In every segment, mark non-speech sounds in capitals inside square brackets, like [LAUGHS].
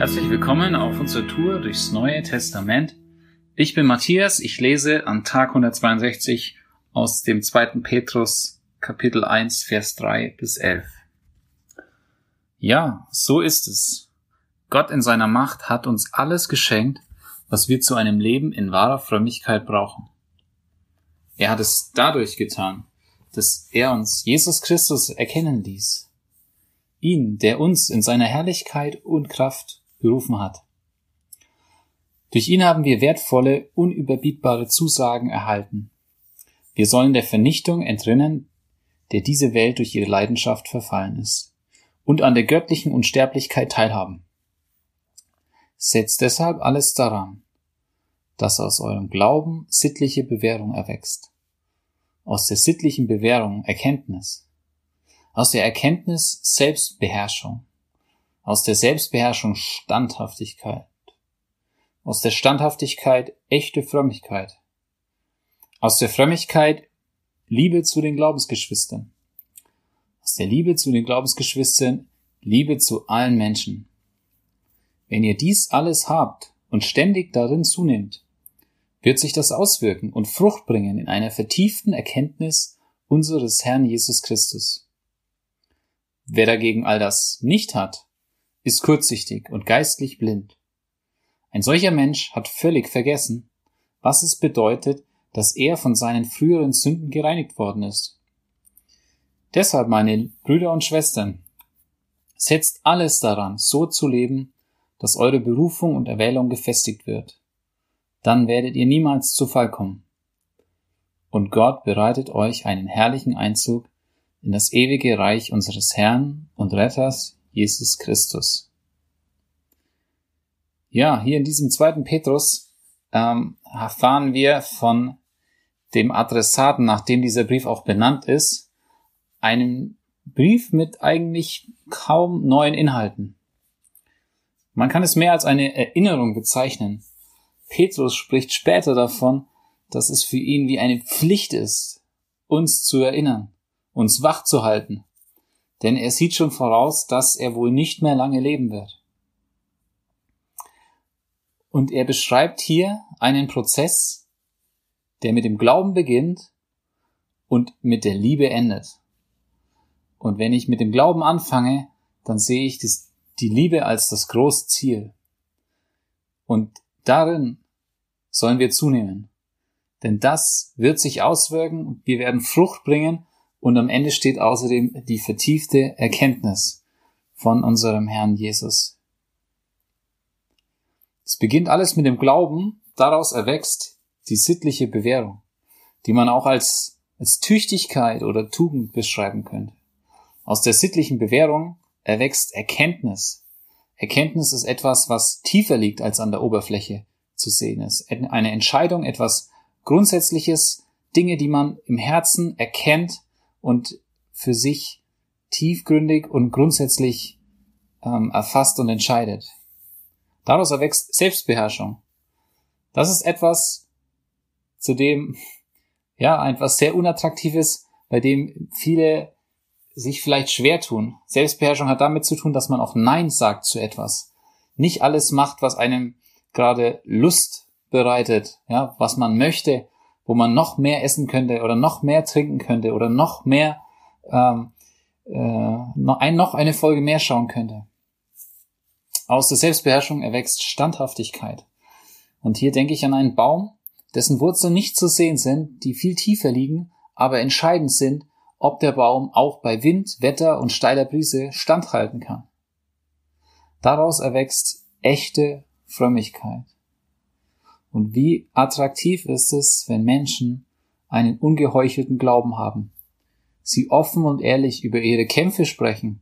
Herzlich willkommen auf unserer Tour durchs Neue Testament. Ich bin Matthias, ich lese an Tag 162 aus dem 2. Petrus Kapitel 1 Vers 3 bis 11. Ja, so ist es. Gott in seiner Macht hat uns alles geschenkt, was wir zu einem Leben in wahrer Frömmigkeit brauchen. Er hat es dadurch getan, dass er uns Jesus Christus erkennen ließ. Ihn, der uns in seiner Herrlichkeit und Kraft berufen hat. Durch ihn haben wir wertvolle, unüberbietbare Zusagen erhalten. Wir sollen der Vernichtung entrinnen, der diese Welt durch ihre Leidenschaft verfallen ist, und an der göttlichen Unsterblichkeit teilhaben. Setzt deshalb alles daran, dass aus eurem Glauben sittliche Bewährung erwächst, aus der sittlichen Bewährung Erkenntnis, aus der Erkenntnis Selbstbeherrschung, aus der Selbstbeherrschung Standhaftigkeit. Aus der Standhaftigkeit echte Frömmigkeit. Aus der Frömmigkeit Liebe zu den Glaubensgeschwistern. Aus der Liebe zu den Glaubensgeschwistern Liebe zu allen Menschen. Wenn ihr dies alles habt und ständig darin zunehmt, wird sich das auswirken und Frucht bringen in einer vertieften Erkenntnis unseres Herrn Jesus Christus. Wer dagegen all das nicht hat, ist kurzsichtig und geistlich blind. Ein solcher Mensch hat völlig vergessen, was es bedeutet, dass er von seinen früheren Sünden gereinigt worden ist. Deshalb, meine Brüder und Schwestern, setzt alles daran, so zu leben, dass eure Berufung und Erwählung gefestigt wird. Dann werdet ihr niemals zu Fall kommen. Und Gott bereitet euch einen herrlichen Einzug in das ewige Reich unseres Herrn und Retters Jesus Christus. Ja, hier in diesem zweiten Petrus ähm, erfahren wir von dem Adressaten, nachdem dieser Brief auch benannt ist, einen Brief mit eigentlich kaum neuen Inhalten. Man kann es mehr als eine Erinnerung bezeichnen. Petrus spricht später davon, dass es für ihn wie eine Pflicht ist, uns zu erinnern, uns wach zu halten, denn er sieht schon voraus, dass er wohl nicht mehr lange leben wird. Und er beschreibt hier einen Prozess, der mit dem Glauben beginnt und mit der Liebe endet. Und wenn ich mit dem Glauben anfange, dann sehe ich das, die Liebe als das große Ziel. Und darin sollen wir zunehmen. Denn das wird sich auswirken, wir werden Frucht bringen und am Ende steht außerdem die vertiefte Erkenntnis von unserem Herrn Jesus. Es beginnt alles mit dem Glauben, daraus erwächst die sittliche Bewährung, die man auch als, als Tüchtigkeit oder Tugend beschreiben könnte. Aus der sittlichen Bewährung erwächst Erkenntnis. Erkenntnis ist etwas, was tiefer liegt als an der Oberfläche zu sehen ist. Eine Entscheidung, etwas Grundsätzliches, Dinge, die man im Herzen erkennt und für sich tiefgründig und grundsätzlich ähm, erfasst und entscheidet. Daraus erwächst Selbstbeherrschung. Das ist etwas, zu dem, [LAUGHS] ja, etwas sehr Unattraktives, bei dem viele sich vielleicht schwer tun. Selbstbeherrschung hat damit zu tun, dass man auch Nein sagt zu etwas. Nicht alles macht, was einem gerade Lust bereitet, ja, was man möchte, wo man noch mehr essen könnte oder noch mehr trinken könnte oder noch mehr ähm, äh, noch, ein, noch eine Folge mehr schauen könnte. Aus der Selbstbeherrschung erwächst Standhaftigkeit. Und hier denke ich an einen Baum, dessen Wurzeln nicht zu sehen sind, die viel tiefer liegen, aber entscheidend sind, ob der Baum auch bei Wind, Wetter und steiler Brise standhalten kann. Daraus erwächst echte Frömmigkeit. Und wie attraktiv ist es, wenn Menschen einen ungeheuchelten Glauben haben, sie offen und ehrlich über ihre Kämpfe sprechen,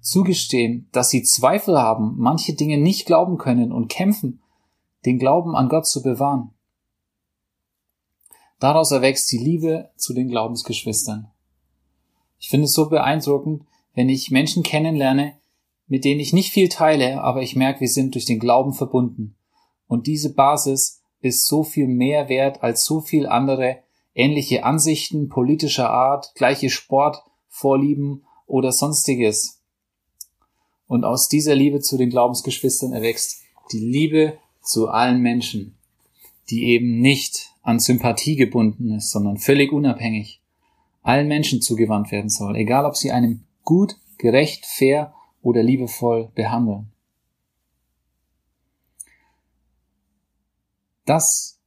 zugestehen, dass sie Zweifel haben, manche Dinge nicht glauben können und kämpfen, den Glauben an Gott zu bewahren. Daraus erwächst die Liebe zu den Glaubensgeschwistern. Ich finde es so beeindruckend, wenn ich Menschen kennenlerne, mit denen ich nicht viel teile, aber ich merke, wir sind durch den Glauben verbunden. Und diese Basis ist so viel mehr wert als so viel andere ähnliche Ansichten politischer Art, gleiche Sportvorlieben oder sonstiges. und aus dieser Liebe zu den Glaubensgeschwistern erwächst die Liebe zu allen Menschen, die eben nicht an Sympathie gebunden ist, sondern völlig unabhängig allen Menschen zugewandt werden soll, egal ob sie einem gut, gerecht, fair oder liebevoll behandeln. Das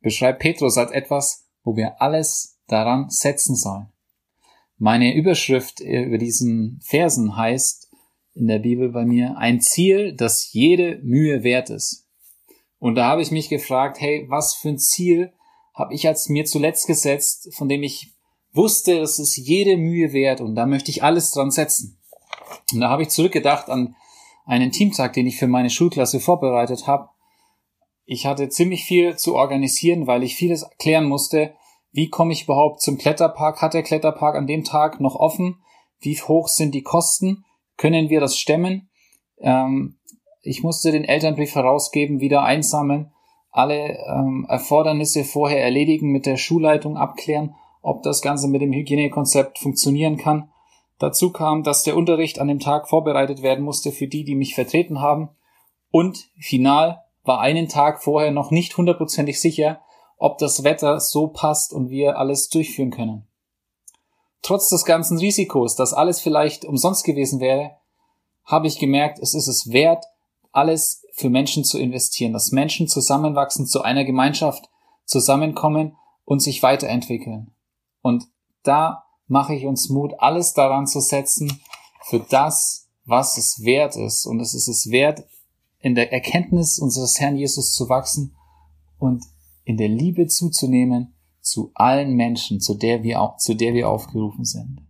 beschreibt Petrus als etwas, wo wir alles daran setzen sollen. Meine Überschrift über diesen Versen heißt in der Bibel bei mir ein Ziel, das jede Mühe wert ist. Und da habe ich mich gefragt, hey, was für ein Ziel habe ich als mir zuletzt gesetzt, von dem ich wusste, das ist jede Mühe wert und da möchte ich alles dran setzen. Und da habe ich zurückgedacht an einen Teamtag, den ich für meine Schulklasse vorbereitet habe. Ich hatte ziemlich viel zu organisieren, weil ich vieles klären musste. Wie komme ich überhaupt zum Kletterpark? Hat der Kletterpark an dem Tag noch offen? Wie hoch sind die Kosten? Können wir das stemmen? Ähm, ich musste den Elternbrief herausgeben, wieder einsammeln, alle ähm, Erfordernisse vorher erledigen, mit der Schulleitung abklären, ob das Ganze mit dem Hygienekonzept funktionieren kann. Dazu kam, dass der Unterricht an dem Tag vorbereitet werden musste für die, die mich vertreten haben. Und final war einen Tag vorher noch nicht hundertprozentig sicher, ob das Wetter so passt und wir alles durchführen können. Trotz des ganzen Risikos, dass alles vielleicht umsonst gewesen wäre, habe ich gemerkt, es ist es wert, alles für Menschen zu investieren, dass Menschen zusammenwachsen, zu einer Gemeinschaft zusammenkommen und sich weiterentwickeln. Und da mache ich uns Mut, alles daran zu setzen, für das, was es wert ist. Und es ist es wert, in der Erkenntnis unseres Herrn Jesus zu wachsen und in der Liebe zuzunehmen zu allen Menschen, zu der wir, auch, zu der wir aufgerufen sind.